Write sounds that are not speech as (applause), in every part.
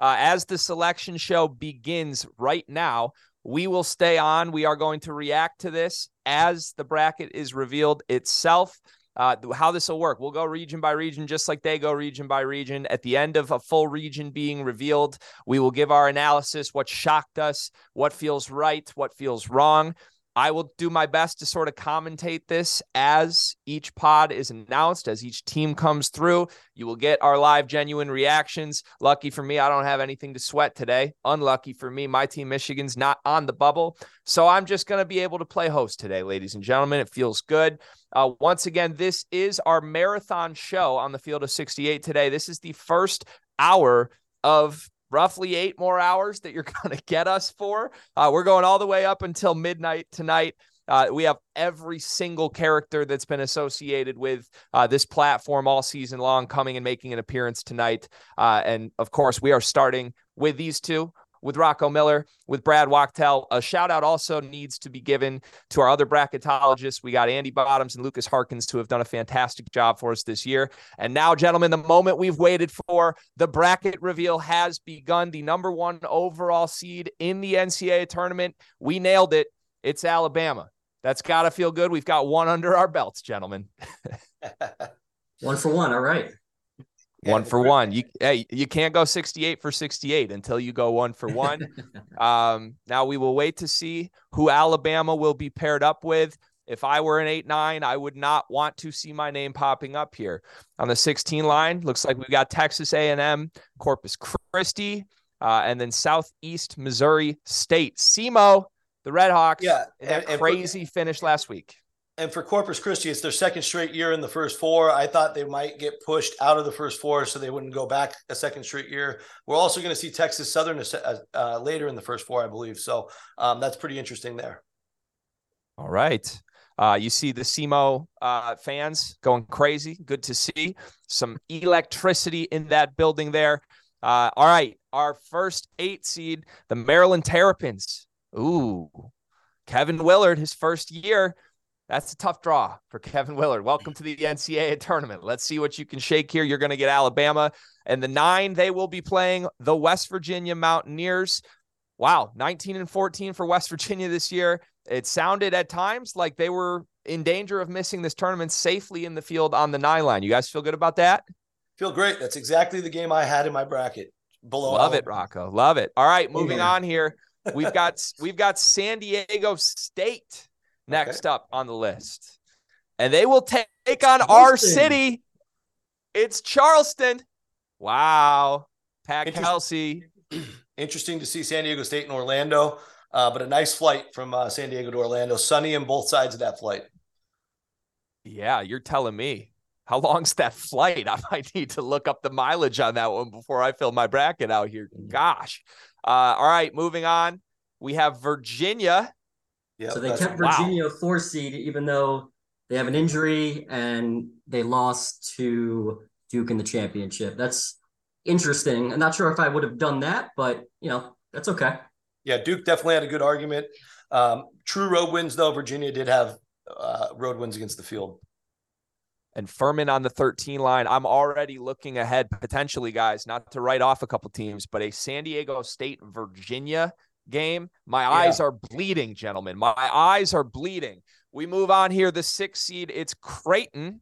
Uh, as the selection show begins right now, we will stay on. We are going to react to this as the bracket is revealed itself. Uh, how this will work. We'll go region by region, just like they go region by region. At the end of a full region being revealed, we will give our analysis, what shocked us, what feels right, what feels wrong. I will do my best to sort of commentate this as each pod is announced, as each team comes through. You will get our live, genuine reactions. Lucky for me, I don't have anything to sweat today. Unlucky for me, my team, Michigan's not on the bubble. So I'm just going to be able to play host today, ladies and gentlemen. It feels good. Uh, once again, this is our marathon show on the field of 68 today. This is the first hour of roughly eight more hours that you're (laughs) going to get us for. Uh, we're going all the way up until midnight tonight. Uh, we have every single character that's been associated with uh, this platform all season long coming and making an appearance tonight. Uh, and of course, we are starting with these two with Rocco Miller, with Brad Wachtel. A shout out also needs to be given to our other bracketologists. We got Andy Bottoms and Lucas Harkins to have done a fantastic job for us this year. And now, gentlemen, the moment we've waited for, the bracket reveal has begun. The number one overall seed in the NCAA tournament. We nailed it. It's Alabama. That's got to feel good. We've got one under our belts, gentlemen. (laughs) one for one. All right one for one. You hey, you can't go 68 for 68 until you go one for one. (laughs) um, now we will wait to see who Alabama will be paired up with. If I were an 8 9, I would not want to see my name popping up here. On the 16 line, looks like we've got Texas A&M, Corpus Christi, uh, and then Southeast Missouri State. SEMO, the Red Hawks, yeah, and, and crazy finish last week and for Corpus Christi, it's their second straight year in the first four. I thought they might get pushed out of the first four so they wouldn't go back a second straight year. We're also going to see Texas Southern uh, later in the first four, I believe. So um, that's pretty interesting there. All right. Uh, you see the SEMO uh, fans going crazy. Good to see some electricity in that building there. Uh, all right. Our first eight seed, the Maryland Terrapins. Ooh, Kevin Willard, his first year that's a tough draw for Kevin Willard. Welcome to the NCAA tournament. Let's see what you can shake here. You're going to get Alabama. And the nine, they will be playing the West Virginia Mountaineers. Wow, 19 and 14 for West Virginia this year. It sounded at times like they were in danger of missing this tournament safely in the field on the nine line. You guys feel good about that? Feel great. That's exactly the game I had in my bracket. Below. Love Alabama. it, Rocco. Love it. All right, moving on here. We've got (laughs) we've got San Diego State next okay. up on the list. And they will take on Charleston. our city. It's Charleston. Wow. Pat Interesting. Kelsey. (clears throat) Interesting to see San Diego State and Orlando, uh, but a nice flight from uh, San Diego to Orlando. Sunny on both sides of that flight. Yeah, you're telling me. How long's that flight? (laughs) I might need to look up the mileage on that one before I fill my bracket out here. Mm. Gosh. Uh, all right, moving on. We have Virginia Yep, so they kept Virginia wow. four seed, even though they have an injury and they lost to Duke in the championship. That's interesting. I'm not sure if I would have done that, but you know, that's okay. Yeah, Duke definitely had a good argument. Um, true road wins, though. Virginia did have uh, road wins against the field. And Furman on the 13 line. I'm already looking ahead potentially, guys, not to write off a couple teams, but a San Diego State Virginia game. My yeah. eyes are bleeding, gentlemen. My eyes are bleeding. We move on here. The sixth seed, it's Creighton.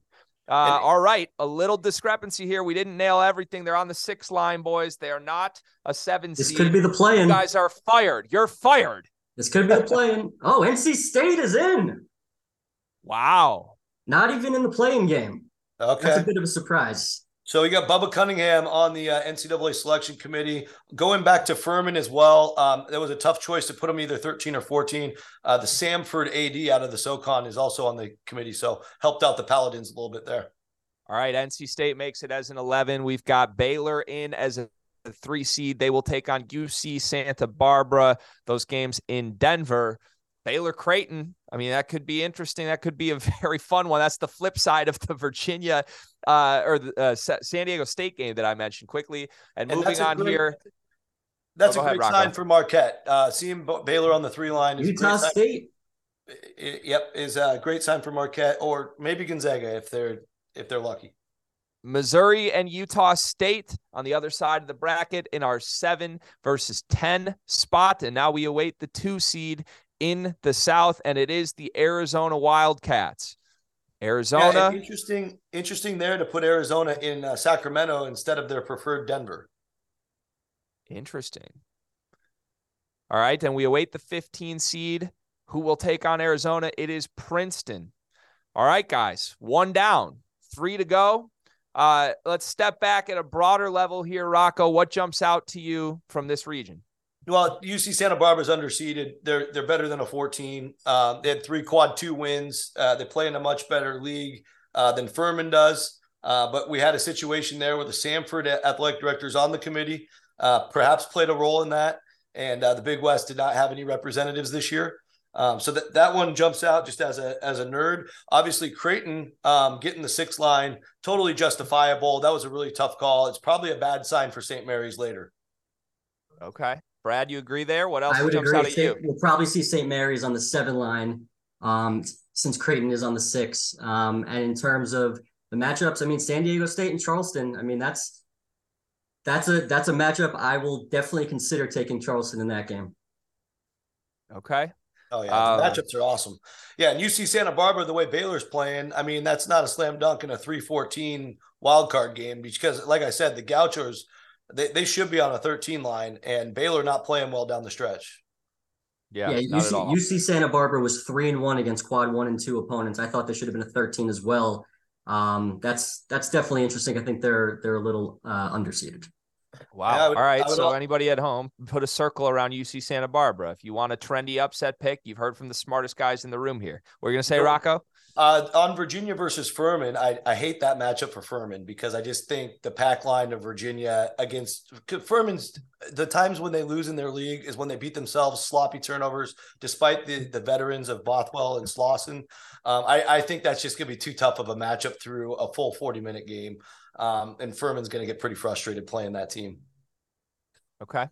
Uh, all right, a little discrepancy here. We didn't nail everything. They're on the six line, boys. They are not a seven this seed. could be the play-in. You guys are fired. You're fired. This could be the play-in. (laughs) Oh, NC State is in. Wow. Not even in the playing game. Okay. That's a bit of a surprise. So we got Bubba Cunningham on the uh, NCAA selection committee. Going back to Furman as well, um, that was a tough choice to put him either 13 or 14. Uh, the Samford AD out of the SoCon is also on the committee, so helped out the Paladins a little bit there. All right, NC State makes it as an 11. We've got Baylor in as a three seed. They will take on UC Santa Barbara. Those games in Denver. Baylor Creighton. I mean, that could be interesting. That could be a (laughs) very fun one. That's the flip side of the Virginia uh, or the uh, San Diego State game that I mentioned quickly. And, and moving on great, here. That's oh, a great ahead, sign for Marquette. Uh, seeing Baylor on the three line is Utah State. Yep, is a great sign for Marquette or maybe Gonzaga if they're if they're lucky. Missouri and Utah State on the other side of the bracket in our seven versus 10 spot. And now we await the two seed in the South, and it is the Arizona Wildcats. Arizona. Yeah, interesting, interesting there to put Arizona in uh, Sacramento instead of their preferred Denver. Interesting. All right, and we await the 15 seed who will take on Arizona. It is Princeton. All right, guys, one down, three to go. Uh, let's step back at a broader level here, Rocco. What jumps out to you from this region? Well, UC Santa Barbara's underseeded. They're they're better than a 14. Uh, they had three quad two wins. Uh, they play in a much better league uh, than Furman does. Uh, but we had a situation there where the Samford athletic directors on the committee uh, perhaps played a role in that, and the Big West did not have any representatives this year. Um, so that that one jumps out just as a as a nerd. Obviously, Creighton um, getting the six line totally justifiable. That was a really tough call. It's probably a bad sign for St. Mary's later. Okay. Brad, you agree there? What else I would jumps agree. out at you? We'll probably see St. Mary's on the seven line, um, since Creighton is on the six. Um, and in terms of the matchups, I mean, San Diego State and Charleston. I mean, that's that's a that's a matchup I will definitely consider taking Charleston in that game. Okay. Oh yeah, the um, matchups are awesome. Yeah, and UC Santa Barbara, the way Baylor's playing, I mean, that's not a slam dunk in a 3-14 wild card game because, like I said, the Gauchos they, they should be on a 13 line, and Baylor not playing well down the stretch. Yeah, yeah. UC, UC, Santa Barbara was three and one against quad one and two opponents. I thought they should have been a 13 as well. Um, that's that's definitely interesting. I think they're they're a little uh, underseeded. Wow. Yeah, would, All right. So, anybody at home, put a circle around UC Santa Barbara. If you want a trendy upset pick, you've heard from the smartest guys in the room here. What are you going to say, Rocco? Uh, on Virginia versus Furman, I, I hate that matchup for Furman because I just think the pack line of Virginia against Furman's the times when they lose in their league is when they beat themselves, sloppy turnovers, despite the, the veterans of Bothwell and Slawson. Um, I, I think that's just going to be too tough of a matchup through a full 40 minute game. Um, and Furman's going to get pretty frustrated playing that team. Okay.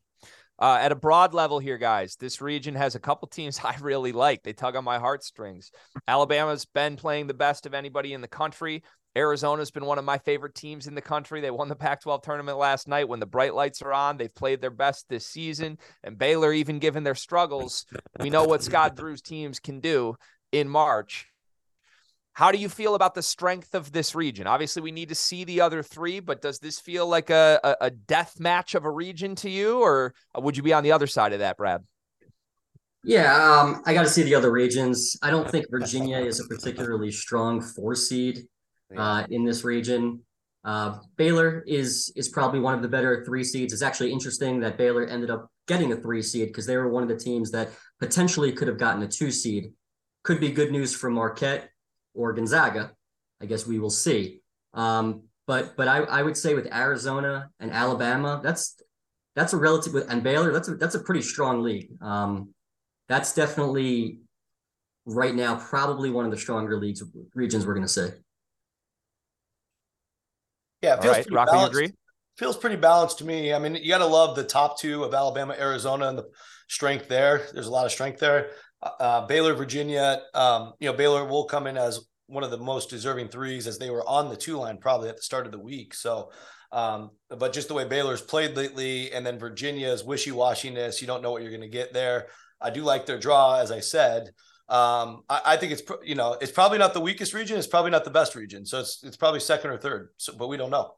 Uh, at a broad level here, guys, this region has a couple teams (laughs) I really like. They tug on my heartstrings. Alabama's been playing the best of anybody in the country. Arizona's been one of my favorite teams in the country. They won the Pac 12 tournament last night. When the bright lights are on, they've played their best this season. And Baylor, even given their struggles, we know what Scott Drew's teams can do in March. How do you feel about the strength of this region? Obviously, we need to see the other three, but does this feel like a, a, a death match of a region to you, or would you be on the other side of that, Brad? Yeah, um, I got to see the other regions. I don't think Virginia is a particularly strong four seed uh, in this region. Uh, Baylor is is probably one of the better three seeds. It's actually interesting that Baylor ended up getting a three seed because they were one of the teams that potentially could have gotten a two seed. Could be good news for Marquette or Gonzaga. I guess we will see. Um, but but I, I would say with Arizona and Alabama, that's that's a relative and Baylor, that's a that's a pretty strong league. Um, that's definitely right now probably one of the stronger leagues regions we're going to see. Yeah, it feels right. pretty Rocky, balanced. agree? Feels pretty balanced to me. I mean, you got to love the top two of Alabama, Arizona, and the strength there. There's a lot of strength there. Uh, Baylor, Virginia. Um, you know, Baylor will come in as one of the most deserving threes as they were on the two line probably at the start of the week. So, um, but just the way Baylor's played lately, and then Virginia's wishy washiness, you don't know what you're going to get there. I do like their draw, as I said. Um, I, I, think it's you know it's probably not the weakest region. It's probably not the best region. So it's it's probably second or third. So, but we don't know.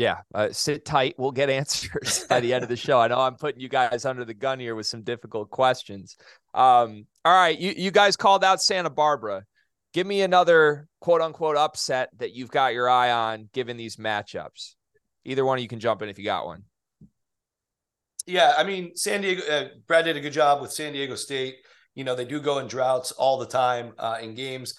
Yeah, uh, sit tight. We'll get (laughs) answers by the end of the show. I know I'm putting you guys under the gun here with some difficult questions. Um, all right, you you guys called out Santa Barbara. Give me another quote unquote upset that you've got your eye on given these matchups. Either one of you can jump in if you got one. Yeah, I mean, San Diego. Uh, Brad did a good job with San Diego State. You know, they do go in droughts all the time uh, in games.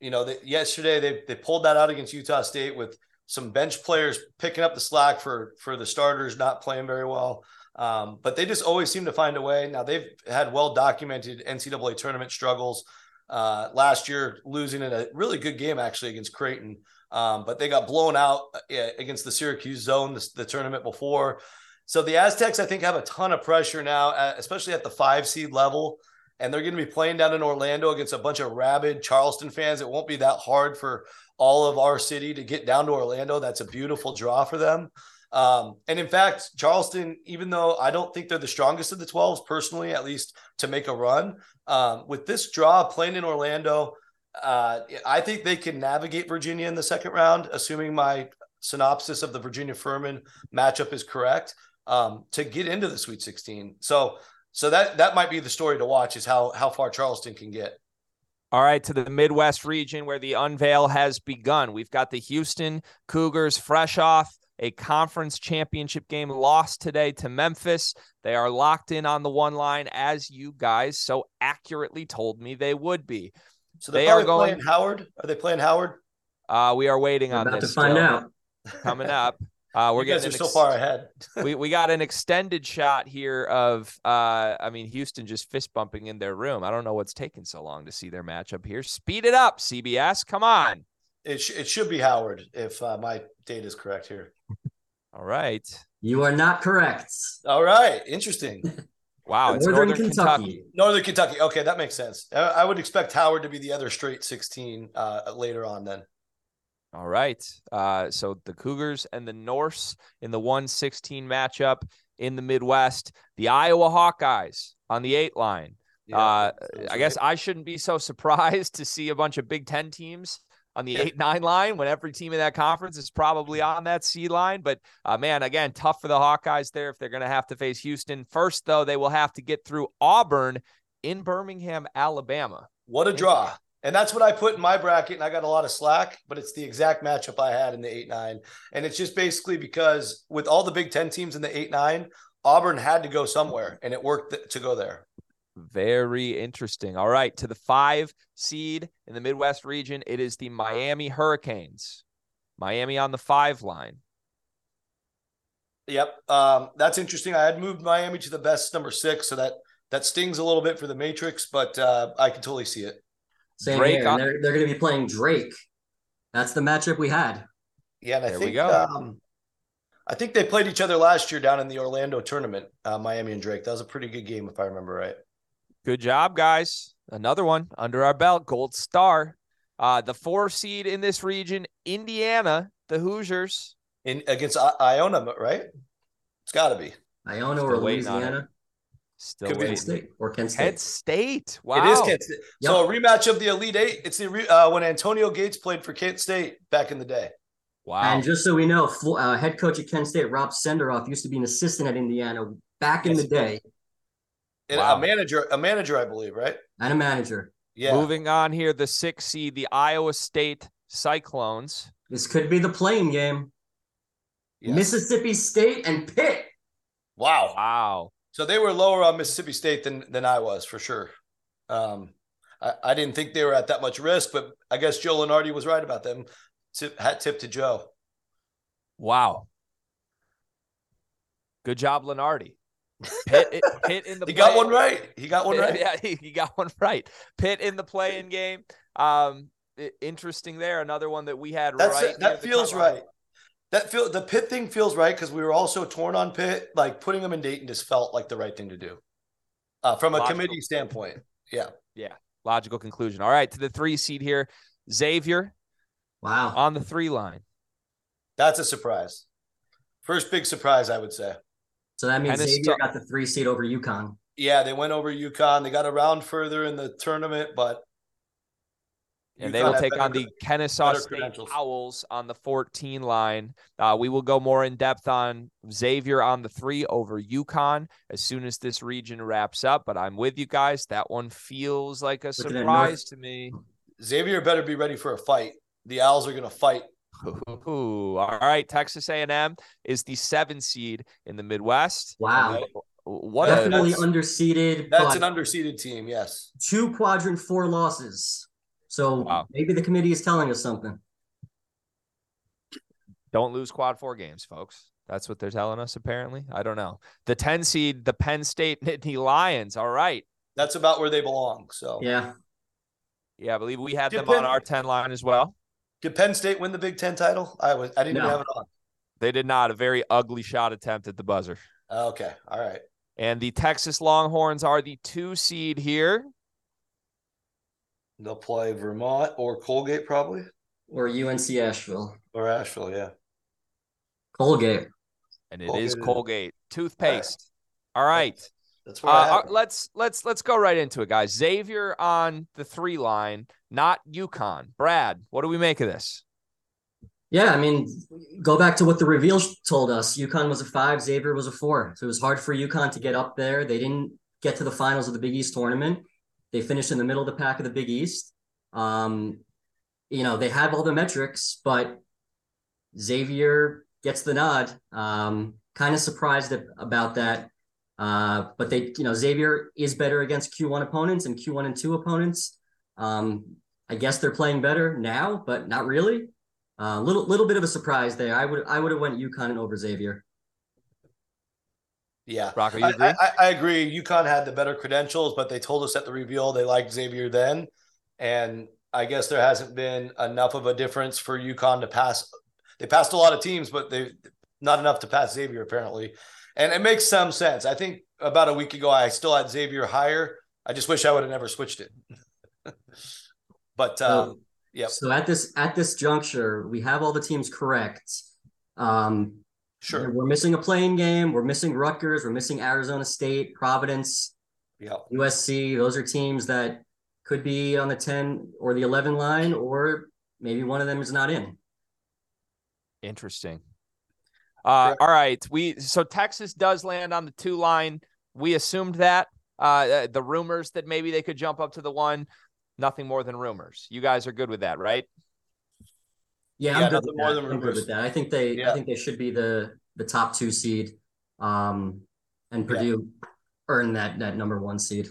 You know, that yesterday they they pulled that out against Utah State with some bench players picking up the slack for for the starters not playing very well. Um, but they just always seem to find a way. Now they've had well documented NCAA tournament struggles. Uh, last year, losing in a really good game actually against Creighton, um, but they got blown out uh, against the Syracuse zone the, the tournament before. So the Aztecs, I think, have a ton of pressure now, uh, especially at the five seed level and they're going to be playing down in Orlando against a bunch of rabid Charleston fans. It won't be that hard for all of our city to get down to Orlando. That's a beautiful draw for them. Um, and in fact, Charleston, even though I don't think they're the strongest of the 12s personally, at least to make a run, um, with this draw playing in Orlando, uh, I think they can navigate Virginia in the second round, assuming my synopsis of the Virginia Furman matchup is correct, um, to get into the Sweet 16. So so that that might be the story to watch is how how far Charleston can get. All right, to the Midwest region where the unveil has begun. We've got the Houston Cougars fresh off a conference championship game lost today to Memphis. They are locked in on the one line as you guys so accurately told me they would be. So they are going Howard. Are they playing Howard? Uh, we are waiting We're on about this. To find out. Coming up. (laughs) Uh, we're you getting so far ahead. (laughs) we we got an extended shot here of uh, I mean Houston just fist bumping in their room. I don't know what's taking so long to see their matchup here. Speed it up, CBS. Come on. It sh- it should be Howard if uh, my data is correct here. (laughs) All right. You are not correct. All right. Interesting. (laughs) Wow, it's Northern, Northern Kentucky. Kentucky. Northern Kentucky. Okay, that makes sense. I would expect Howard to be the other straight 16 uh, later on then. All right. Uh, so the Cougars and the Norse in the 116 matchup in the Midwest, the Iowa Hawkeyes on the eight line. Yeah, uh, I guess I shouldn't be so (laughs) surprised to see a bunch of Big Ten teams on the eight nine line when every team in that conference is probably on that C line. But uh, man, again, tough for the Hawkeyes there if they're going to have to face Houston. First, though, they will have to get through Auburn in Birmingham, Alabama. What a draw! And that's what I put in my bracket, and I got a lot of slack, but it's the exact matchup I had in the 8 9. And it's just basically because with all the Big Ten teams in the 8 9, Auburn had to go somewhere, and it worked to go there. Very interesting. All right. To the five seed in the Midwest region, it is the Miami Hurricanes. Miami on the five line. Yep. Um, that's interesting. I had moved Miami to the best number six, so that that stings a little bit for the Matrix, but uh, I can totally see it. Same Drake here. On- they're they're going to be playing Drake. That's the matchup we had. Yeah, and I there think um, I think they played each other last year down in the Orlando tournament, uh, Miami and Drake. That was a pretty good game, if I remember right. Good job, guys. Another one under our belt. Gold star. Uh, the four seed in this region, Indiana, the Hoosiers. In against I- Iona, right? It's got to be Iona Still or Louisiana. Still Could waiting. State or Kent State. Kent State. Wow. It is Kent State. Yep. So a rematch of the Elite Eight. It's the uh, when Antonio Gates played for Kent State back in the day. Wow. And just so we know, uh, head coach at Kent State, Rob Senderoff, used to be an assistant at Indiana back in yes, the day. And wow. a manager, a manager, I believe, right? And a manager. Yeah. Moving on here, the six seed, the Iowa State Cyclones. This could be the playing game. Yes. Mississippi State and Pitt. Wow. Wow. So they were lower on Mississippi State than than I was for sure. Um, I, I, didn't think they were at that much risk, but I guess Joe Lunardi was right about them. Tip, hat tip to Joe. Wow. Good job, Lenardi. Pitt, (laughs) Pitt in the he got one right. He got one right. (laughs) Yeah, he, he got one right. Pitt in the play-in game. Um, interesting there. Another one that we had That's right. That feels right that feel the Pitt thing feels right because we were also torn on Pitt. Like putting them in Dayton just felt like the right thing to do, uh, from a Logical. committee standpoint. Yeah, yeah, logical conclusion. All right, to the three seed here, Xavier. Wow, on the three line. That's a surprise. First big surprise, I would say. So that means Xavier got the three seed over UConn. Yeah, they went over UConn. They got around further in the tournament, but and they will take on the Kennesaw State Owls on the 14 line. Uh, we will go more in depth on Xavier on the three over UConn as soon as this region wraps up. But I'm with you guys. That one feels like a surprise to me. Xavier better be ready for a fight. The Owls are going to fight. Ooh, all right. Texas A&M is the seven seed in the Midwest. Wow. What definitely underseeded. That's an underseeded team. Yes. Two quadrant four losses. So wow. maybe the committee is telling us something. Don't lose quad four games, folks. That's what they're telling us, apparently. I don't know. The 10 seed, the Penn State (laughs) Nittany Lions. All right. That's about where they belong. So, yeah. Yeah, I believe we had did them Penn, on our 10 line as well. Did Penn State win the Big Ten title? I was I didn't no. even have it on. They did not. A very ugly shot attempt at the buzzer. Okay. All right. And the Texas Longhorns are the two seed here. They'll play Vermont or Colgate probably. Or UNC Asheville. Or Asheville, yeah. Colgate. And it Colgate is Colgate. Toothpaste. All right. That's what uh, uh let's let's let's go right into it, guys. Xavier on the three line, not UConn. Brad, what do we make of this? Yeah, I mean, go back to what the reveal told us. UConn was a five, Xavier was a four. So it was hard for UConn to get up there. They didn't get to the finals of the Big East tournament. They finished in the middle of the pack of the Big East. Um, you know, they have all the metrics, but Xavier gets the nod. Um, kind of surprised about that. Uh, but they, you know, Xavier is better against Q1 opponents and Q1 and 2 opponents. Um, I guess they're playing better now, but not really. A uh, little little bit of a surprise there. I would I would have went UConn and over Xavier. Yeah, Rocco, you agree? I, I, I, agree. UConn had the better credentials, but they told us at the reveal they liked Xavier then, and I guess there hasn't been enough of a difference for UConn to pass. They passed a lot of teams, but they not enough to pass Xavier apparently, and it makes some sense. I think about a week ago I still had Xavier higher. I just wish I would have never switched it. (laughs) but um, yeah. So at this at this juncture, we have all the teams correct. Um, Sure. We're missing a playing game. We're missing Rutgers. We're missing Arizona State, Providence, yeah. USC. Those are teams that could be on the 10 or the 11 line, or maybe one of them is not in. Interesting. Uh, all right. We so Texas does land on the two line. We assumed that. Uh, the rumors that maybe they could jump up to the one, nothing more than rumors. You guys are good with that, right? Yeah, yeah I'm, good with, more than I'm good with that. I think they yeah. I think they should be the the top two seed. Um and Purdue yeah. earn that that number one seed.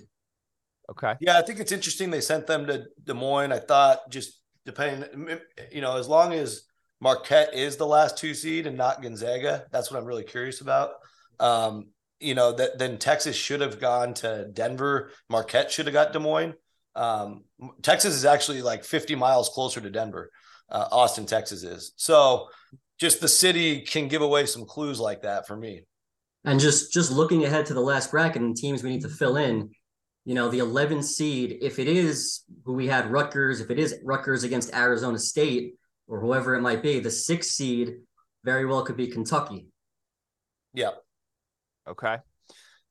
Okay. Yeah, I think it's interesting they sent them to Des Moines. I thought just depending you know, as long as Marquette is the last two seed and not Gonzaga, that's what I'm really curious about. Um, you know, that then Texas should have gone to Denver. Marquette should have got Des Moines. Um, Texas is actually like 50 miles closer to Denver uh, Austin, Texas is. So just the city can give away some clues like that for me. And just just looking ahead to the last bracket and teams we need to fill in, you know, the 11 seed, if it is who we had Rutgers, if it is Rutgers against Arizona State or whoever it might be, the sixth seed very well could be Kentucky. Yeah. Okay.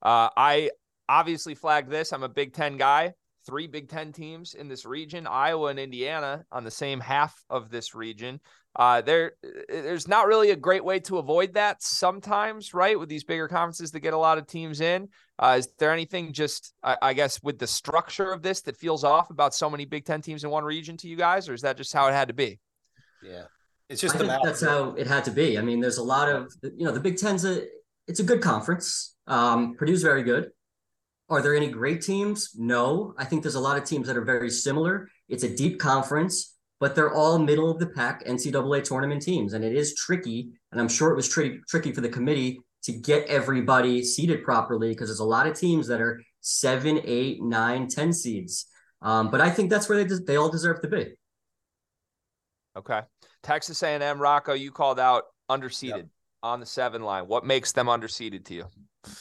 Uh, I obviously flagged this. I'm a Big Ten guy three Big Ten teams in this region, Iowa and Indiana on the same half of this region. Uh, there, there's not really a great way to avoid that sometimes, right? With these bigger conferences that get a lot of teams in. Uh, is there anything just, I, I, guess, with the structure of this that feels off about so many Big Ten teams in one region to you guys, or is that just how it had to be? Yeah, it's just I think that's how it had to be. I mean, there's a lot of, you know, the Big Ten's a, it's a good conference. Um, Purdue's very good. Are there any great teams? No. I think there's a lot of teams that are very similar. It's a deep conference, but they're all middle of the pack NCAA tournament teams. And it is tricky. And I'm sure it was tricky tricky for the committee to get everybody seated properly because there's a lot of teams that are seven, eight, nine, ten seeds. Um, but I think that's where they they all deserve to be. Okay, Texas A&M, Rocco, you called out underseeded yep. On the seven line. What makes them underseeded to you?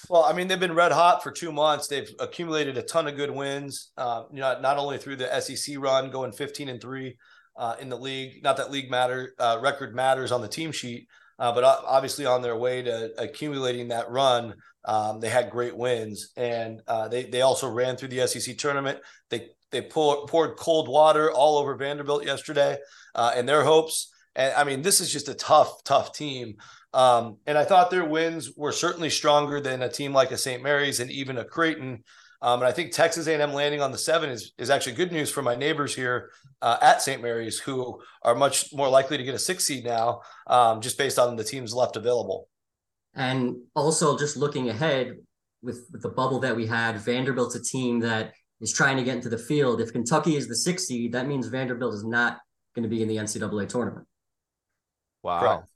Well, I mean, they've been red hot for two months. They've accumulated a ton of good wins. Uh, you know, not only through the SEC run, going 15 and three uh, in the league. Not that league matter uh, record matters on the team sheet, uh, but obviously on their way to accumulating that run. Um, they had great wins, and uh, they they also ran through the SEC tournament. They they pour, poured cold water all over Vanderbilt yesterday, uh, and their hopes. And I mean, this is just a tough, tough team. Um, and I thought their wins were certainly stronger than a team like a St. Mary's and even a Creighton. Um, and I think Texas A&M landing on the seven is, is actually good news for my neighbors here uh, at St. Mary's, who are much more likely to get a six seed now, um, just based on the teams left available. And also, just looking ahead with, with the bubble that we had, Vanderbilt's a team that is trying to get into the field. If Kentucky is the six seed, that means Vanderbilt is not going to be in the NCAA tournament. Wow. Correct.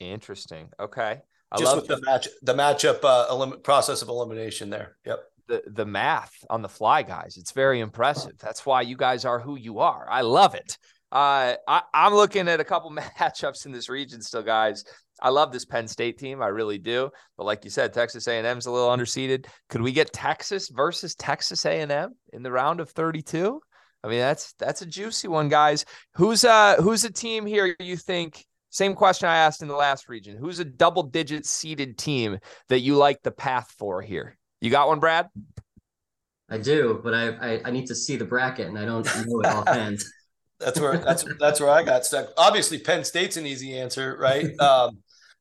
Interesting. Okay. I Just with the match, the matchup uh, elim- process of elimination there. Yep. The the math on the fly, guys. It's very impressive. That's why you guys are who you are. I love it. Uh, I, I'm looking at a couple (laughs) matchups in this region still, guys. I love this Penn State team. I really do. But like you said, Texas A&M's a little underseeded. Could we get Texas versus Texas A&M in the round of 32? I mean, that's that's a juicy one, guys. Who's uh who's a team here you think same question I asked in the last region. Who's a double digit seeded team that you like the path for here? You got one, Brad? I do, but I I, I need to see the bracket and I don't know it offhand. (laughs) that's where that's that's where I got stuck. Obviously, Penn State's an easy answer, right? (laughs) Um,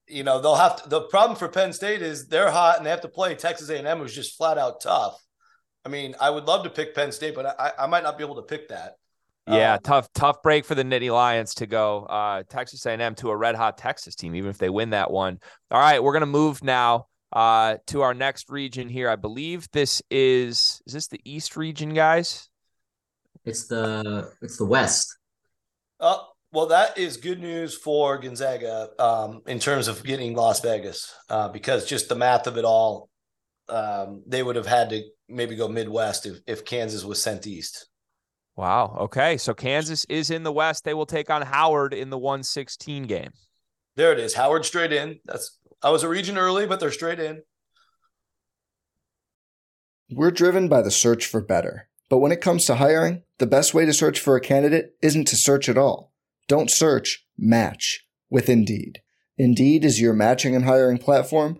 you know, they'll have to, the problem for Penn State is they're hot and they have to play Texas A&M, who's just flat out tough. I mean, I would love to pick Penn State, but I, I might not be able to pick that. Yeah, um, tough, tough break for the Nittany Lions to go uh, Texas A&M to a red hot Texas team, even if they win that one. All right, we're gonna move now uh, to our next region here. I believe this is is this the East region, guys? It's the it's the West. Oh, well, that is good news for Gonzaga um, in terms of getting Las Vegas uh, because just the math of it all, um, they would have had to maybe go Midwest if, if Kansas was sent east. Wow. Okay. So Kansas is in the West. They will take on Howard in the 116 game. There it is. Howard straight in. That's I was a region early, but they're straight in. We're driven by the search for better. But when it comes to hiring, the best way to search for a candidate isn't to search at all. Don't search, match with Indeed. Indeed is your matching and hiring platform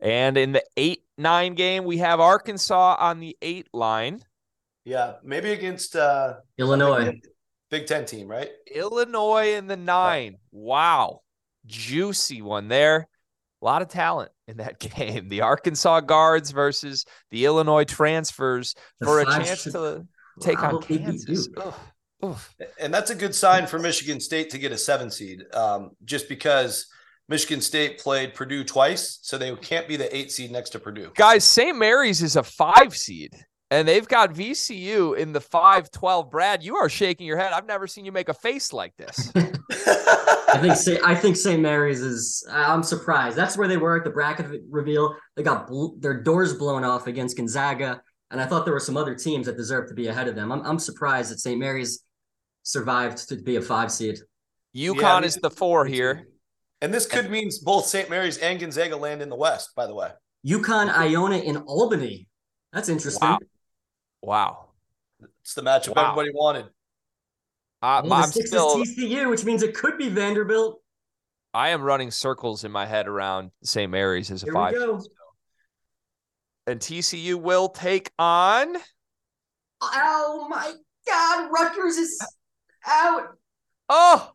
And in the 8 9 game, we have Arkansas on the 8 line. Yeah, maybe against uh, Illinois. Big Ten team, right? Illinois in the 9. Wow. Juicy one there. A lot of talent in that (laughs) game. The Arkansas guards versus the Illinois transfers the for a chance to take on Kansas. And that's a good sign for Michigan State to get a seven seed, um, just because Michigan State played Purdue twice, so they can't be the eight seed next to Purdue. Guys, St. Mary's is a five seed, and they've got VCU in the 5 12. Brad, you are shaking your head. I've never seen you make a face like this. (laughs) I think I think St. Mary's is. I'm surprised. That's where they were at the bracket reveal. They got bl- their doors blown off against Gonzaga, and I thought there were some other teams that deserved to be ahead of them. I'm I'm surprised that St. Mary's survived to be a five seed. UConn yeah, is the four here. And this could mean both St. Mary's and Gonzaga land in the West, by the way. UConn, Iona, in Albany. That's interesting. Wow. wow. It's the matchup wow. everybody wanted. Uh, well, I'm still TCU, which means it could be Vanderbilt. I am running circles in my head around St. Mary's as a Here five. And TCU will take on. Oh my God! Rutgers is out. Oh,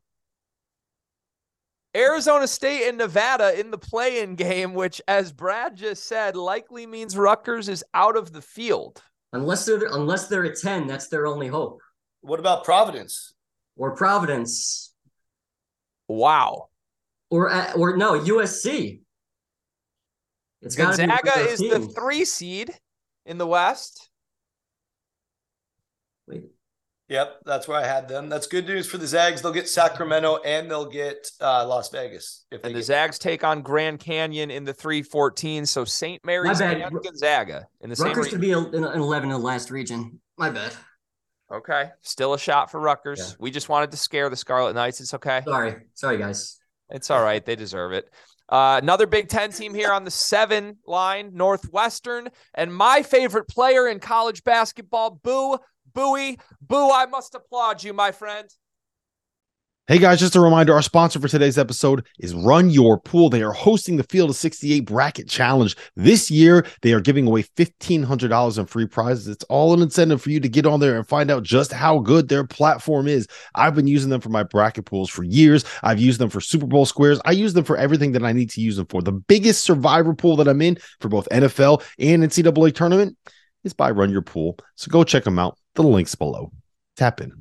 Arizona State and Nevada in the play-in game, which, as Brad just said, likely means Rutgers is out of the field. Unless they're unless they're a ten, that's their only hope. What about Providence? Or Providence? Wow. or uh, or no USC. It's Gonzaga is the three seed in the West. Wait. Yep, that's where I had them. That's good news for the Zags. They'll get Sacramento and they'll get uh, Las Vegas. If and the Zags take on Grand Canyon in the 314. So St. Mary's and Gonzaga in the Rutgers same could be an 11 in the last region. My bad. Okay. Still a shot for Rutgers. Yeah. We just wanted to scare the Scarlet Knights. It's okay. Sorry. Sorry, guys. It's all right. They deserve it. Uh, another Big Ten team here on the seven line, Northwestern. And my favorite player in college basketball, Boo Buie. Boo, I must applaud you, my friend. Hey guys, just a reminder our sponsor for today's episode is Run Your Pool. They are hosting the Field of 68 Bracket Challenge. This year, they are giving away $1,500 in free prizes. It's all an incentive for you to get on there and find out just how good their platform is. I've been using them for my bracket pools for years. I've used them for Super Bowl squares. I use them for everything that I need to use them for. The biggest survivor pool that I'm in for both NFL and NCAA tournament is by Run Your Pool. So go check them out. The link's below. Tap in.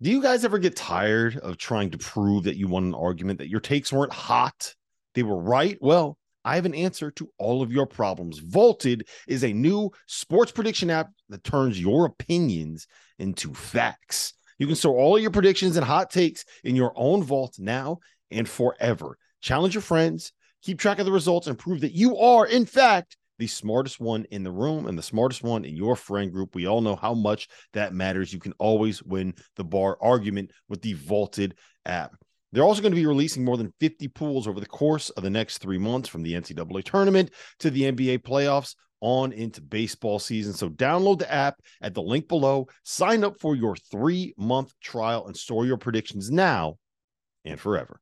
Do you guys ever get tired of trying to prove that you won an argument, that your takes weren't hot? They were right? Well, I have an answer to all of your problems. Vaulted is a new sports prediction app that turns your opinions into facts. You can store all your predictions and hot takes in your own vault now and forever. Challenge your friends, keep track of the results, and prove that you are, in fact, the smartest one in the room and the smartest one in your friend group. We all know how much that matters. You can always win the bar argument with the Vaulted app. They're also going to be releasing more than 50 pools over the course of the next three months from the NCAA tournament to the NBA playoffs on into baseball season. So download the app at the link below, sign up for your three month trial, and store your predictions now and forever.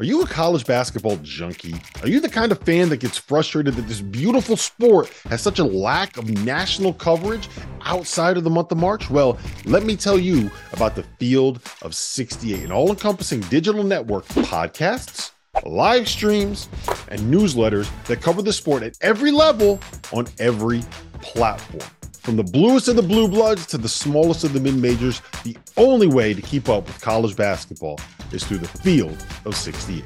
Are you a college basketball junkie? Are you the kind of fan that gets frustrated that this beautiful sport has such a lack of national coverage outside of the month of March? Well, let me tell you about the Field of 68, an all encompassing digital network podcasts, live streams, and newsletters that cover the sport at every level on every platform. From the bluest of the blue bloods to the smallest of the mid majors, the only way to keep up with college basketball is through the field of 68.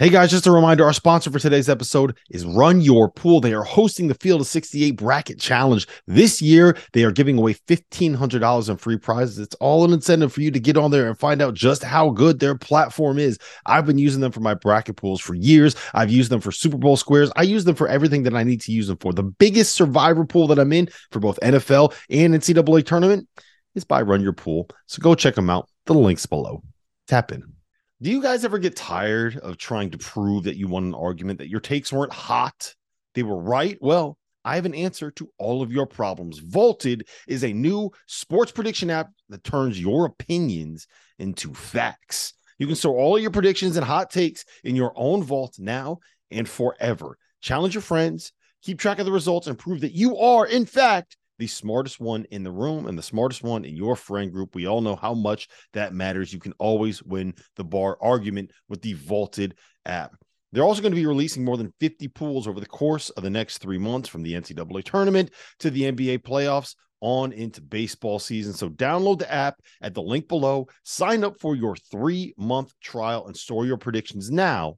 Hey guys, just a reminder our sponsor for today's episode is Run Your Pool. They are hosting the Field of 68 Bracket Challenge. This year, they are giving away $1,500 in free prizes. It's all an incentive for you to get on there and find out just how good their platform is. I've been using them for my bracket pools for years. I've used them for Super Bowl squares. I use them for everything that I need to use them for. The biggest survivor pool that I'm in for both NFL and NCAA tournament is by Run Your Pool. So go check them out. The link's below. Tap in. Do you guys ever get tired of trying to prove that you won an argument, that your takes weren't hot? They were right? Well, I have an answer to all of your problems. Vaulted is a new sports prediction app that turns your opinions into facts. You can store all your predictions and hot takes in your own vault now and forever. Challenge your friends, keep track of the results, and prove that you are, in fact, the smartest one in the room and the smartest one in your friend group. We all know how much that matters. You can always win the bar argument with the Vaulted app. They're also going to be releasing more than 50 pools over the course of the next three months from the NCAA tournament to the NBA playoffs on into baseball season. So download the app at the link below, sign up for your three month trial, and store your predictions now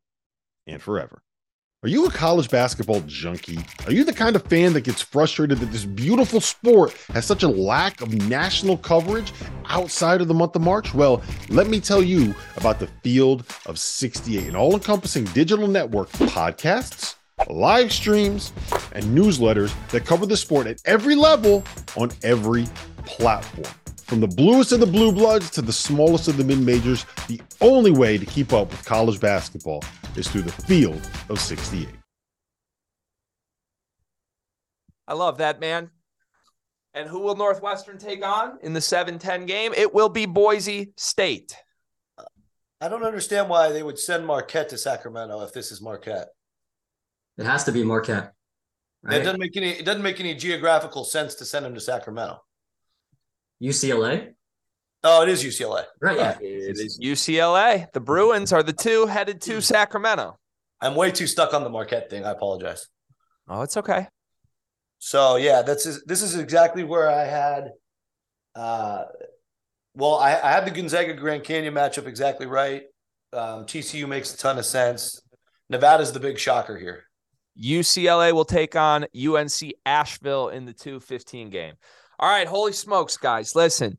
and forever. Are you a college basketball junkie? Are you the kind of fan that gets frustrated that this beautiful sport has such a lack of national coverage outside of the month of March? Well, let me tell you about the Field of 68, an all encompassing digital network podcasts, live streams, and newsletters that cover the sport at every level on every platform. From the bluest of the blue bloods to the smallest of the mid majors, the only way to keep up with college basketball is through the field of 68. I love that, man. And who will Northwestern take on in the 7 10 game? It will be Boise State. I don't understand why they would send Marquette to Sacramento if this is Marquette. It has to be Marquette. Right? It doesn't make any it doesn't make any geographical sense to send them to Sacramento. UCLA? Oh, it is UCLA. Right. Yeah. It is UCLA. The Bruins are the two headed to Sacramento. I'm way too stuck on the Marquette thing. I apologize. Oh, it's okay. So yeah, that's this is exactly where I had. Uh, well, I, I had the Gonzaga Grand Canyon matchup exactly right. Um, TCU makes a ton of sense. Nevada's the big shocker here. UCLA will take on UNC Asheville in the 215 game. All right, holy smokes, guys. Listen,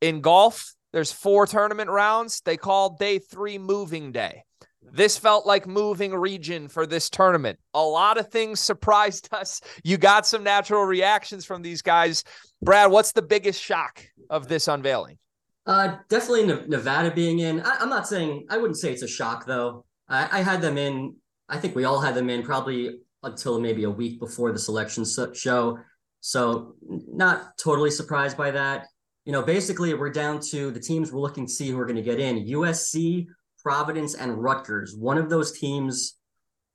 in golf, there's four tournament rounds. They call day three moving day. This felt like moving region for this tournament. A lot of things surprised (laughs) us. You got some natural reactions from these guys. Brad, what's the biggest shock of this unveiling? Uh, definitely Nevada being in. I, am not saying I wouldn't say it's a shock though. I, I, had them in. I think we all had them in probably until maybe a week before the selection show. So not totally surprised by that. You know, basically we're down to the teams we're looking to see who are going to get in. USC, Providence, and Rutgers. One of those teams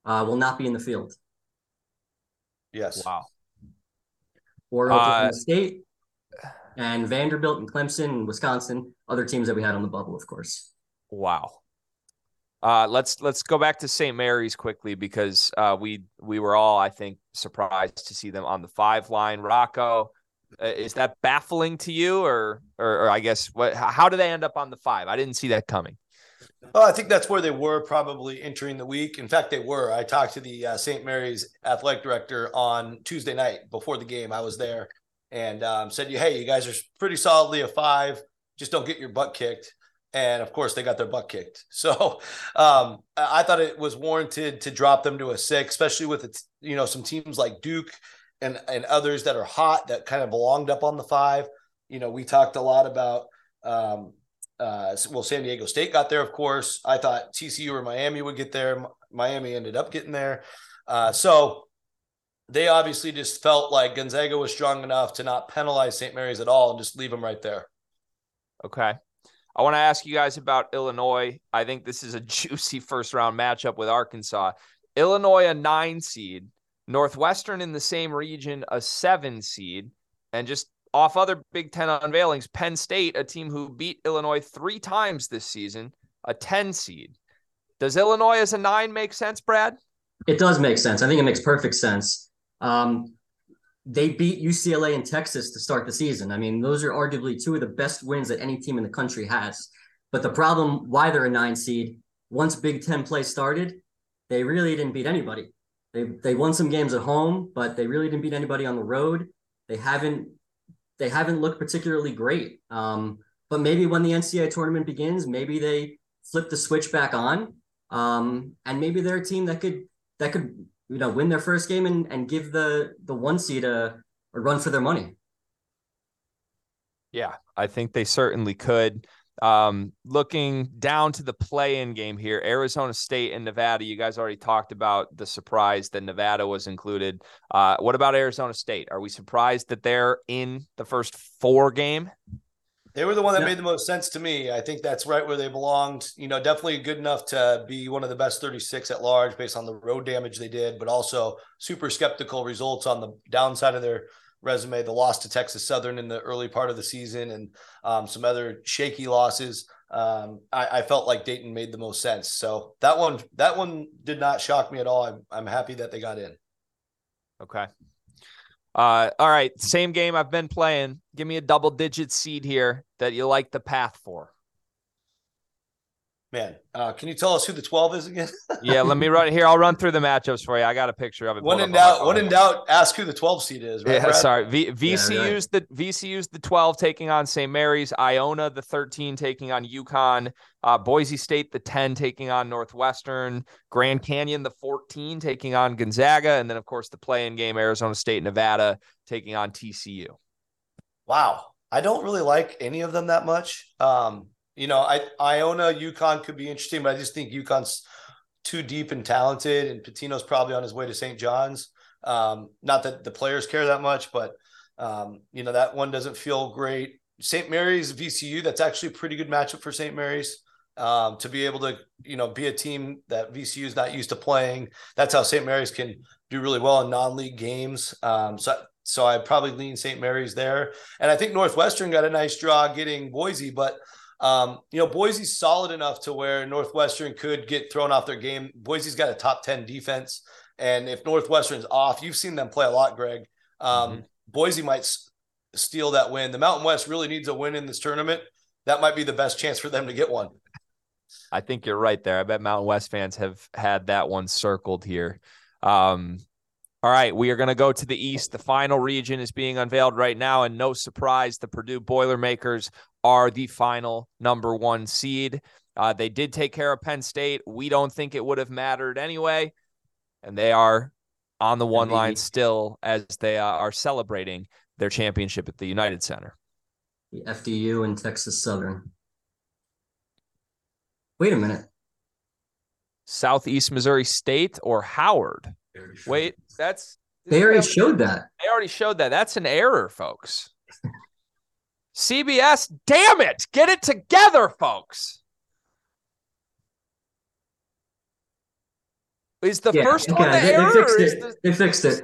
uh, will not be in the field. Yes. Wow. Or Oklahoma uh, State, and Vanderbilt and Clemson and Wisconsin, other teams that we had on the bubble, of course. Wow. Uh, let's let's go back to St. Mary's quickly because uh, we we were all I think surprised to see them on the five line. Rocco, uh, is that baffling to you, or, or or I guess what? How did they end up on the five? I didn't see that coming. Oh, I think that's where they were probably entering the week. In fact, they were. I talked to the uh, St. Mary's athletic director on Tuesday night before the game. I was there, and um, said, "Hey, you guys are pretty solidly a five. Just don't get your butt kicked." And of course, they got their butt kicked. (laughs) So um, I thought it was warranted to drop them to a six, especially with you know some teams like Duke and and others that are hot that kind of belonged up on the five. You know, we talked a lot about. Um, uh, well, San Diego State got there, of course. I thought TCU or Miami would get there. Miami ended up getting there. Uh, so they obviously just felt like Gonzaga was strong enough to not penalize St. Mary's at all and just leave them right there. Okay. I want to ask you guys about Illinois. I think this is a (laughs) juicy first round matchup with Arkansas. Illinois, a nine seed, Northwestern in the same region, a seven seed, and just off other Big Ten unveilings, Penn State, a team who beat Illinois three times this season, a 10 seed. Does Illinois as a nine make sense, Brad? It does make sense. I think it makes perfect sense. Um, they beat UCLA and Texas to start the season. I mean, those are arguably two of the best wins that any team in the country has. But the problem why they're a nine seed, once Big Ten play started, they really didn't beat anybody. They they won some games at home, but they really didn't beat anybody on the road. They haven't they haven't looked particularly great. Um, but maybe when the NCAA tournament begins, maybe they flip the switch back on. Um, and maybe they're a team that could that could you know win their first game and and give the the one seed a, a run for their money. Yeah, I think they certainly could. Um, looking down to the play-in game here, Arizona State and Nevada. You guys already talked about the surprise that Nevada was included. Uh, what about Arizona State? Are we surprised that they're in the first four game? They were the one that yeah. made the most sense to me. I think that's right where they belonged. You know, definitely good enough to be one of the best 36 at large based on the road damage they did, but also super skeptical results on the downside of their resume. The loss to Texas Southern in the early part of the season and um, some other shaky losses. Um, I, I, felt like Dayton made the most sense. So that one, that one did not shock me at all. I'm, I'm happy that they got in. Okay. Uh, all right, same game I've been playing. Give me a double digit seed here that you like the path for. Man, uh, can you tell us who the 12 is again? (laughs) yeah, let me run here. I'll run through the matchups for you. I got a picture of it. When in doubt, when in doubt, ask who the 12 seed is. Right, yeah, Brad? sorry. V- VCU's yeah, right. the VCU's the 12 taking on St. Mary's, Iona the 13 taking on UConn, uh, Boise State the 10 taking on Northwestern, Grand Canyon the 14 taking on Gonzaga, and then of course the play-in game Arizona State, Nevada taking on TCU. Wow, I don't really like any of them that much. Um, you know, I Iona UConn could be interesting, but I just think UConn's too deep and talented, and Pitino's probably on his way to St. John's. Um, not that the players care that much, but um, you know that one doesn't feel great. St. Mary's VCU, that's actually a pretty good matchup for St. Mary's. Um, to be able to, you know, be a team that VCU is not used to playing. That's how St. Mary's can do really well in non-league games. Um, so, so I probably lean St. Mary's there. And I think Northwestern got a nice draw getting Boise, but um, you know, Boise's solid enough to where Northwestern could get thrown off their game. Boise's got a top 10 defense. And if Northwestern's off, you've seen them play a lot, Greg. Um, mm-hmm. Boise might s- steal that win. The Mountain West really needs a win in this tournament. That might be the best chance for them to get one. I think you're right there. I bet Mountain West fans have had that one circled here. Um, all right, we are going to go to the East. The final region is being unveiled right now, and no surprise, the Purdue Boilermakers are the final number one seed. Uh, they did take care of Penn State. We don't think it would have mattered anyway, and they are on the one line still as they uh, are celebrating their championship at the United Center. The FDU and Texas Southern. Wait a minute. Southeast Missouri State or Howard? Wait, that's they already showed that. They already showed that. That's an error, folks. CBS, damn it, get it together, folks. Is the yeah, first one the they, error? They fixed it. The... They fixed it.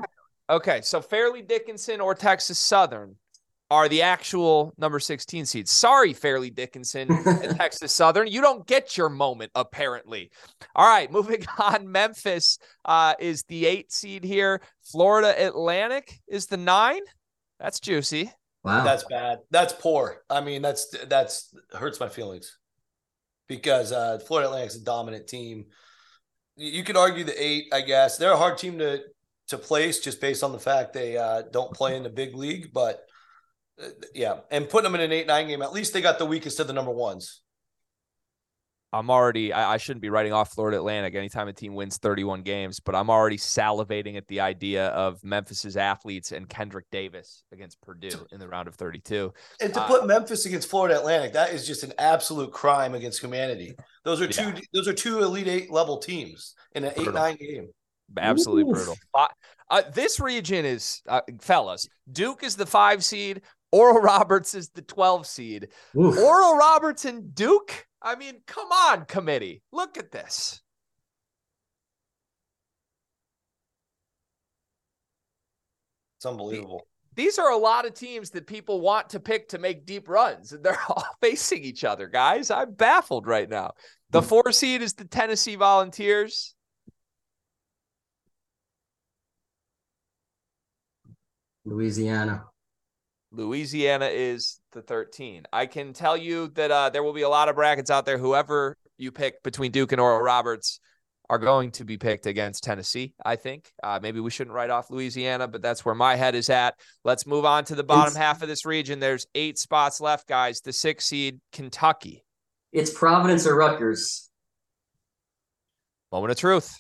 Okay, so Fairleigh Dickinson or Texas Southern are the actual number 16 seeds. Sorry, Fairleigh Dickinson and (laughs) Texas Southern. You don't get your moment, apparently. All right, moving (laughs) on. Memphis uh, is the eight seed here. Florida Atlantic is the nine. That's juicy. Wow. That's bad. That's poor. I mean, that's that's hurts my feelings because uh, Florida Atlantic's a dominant team. You could argue the eight, I guess. They're a hard team to to place just based on the fact they uh, don't play in the big league, but uh, yeah, and putting them in an eight nine game, at least they got the weakest of the number ones. I'm already. I, I, shouldn't be writing off Florida Atlantic anytime a team wins 31 games, but I'm already salivating at the idea of Memphis's athletes and Kendric Davis against Purdue in the round of 32. And to uh, put Memphis against Florida Atlantic, that is just an absolute crime against humanity. Those are two. Yeah. Those are two elite eight level teams in an eight nine game. Absolutely Oof. brutal. Uh, this region is, uh, fellas, Duke is the five seed, Oral Roberts is the 12 seed. Oof. Oral Roberts and Duke? I mean, come on, committee. Look at this. It's unbelievable. These are a lot of teams that people want to pick to make deep runs, and they're (laughs) all facing each other, guys. I'm baffled right now. The hmm. four seed is the Tennessee Volunteers. Louisiana. Louisiana is the 13. I can tell you that uh, there will be a lot of brackets out there. Whoever you pick between Duke and Oral Roberts are going to be picked against Tennessee, I think. Uh, maybe we shouldn't write off Louisiana, but that's where my head is at. Let's move on to the bottom it's, half of this region. There's eight spots left, guys. The six seed, Kentucky. It's Providence or Rutgers. Moment of truth.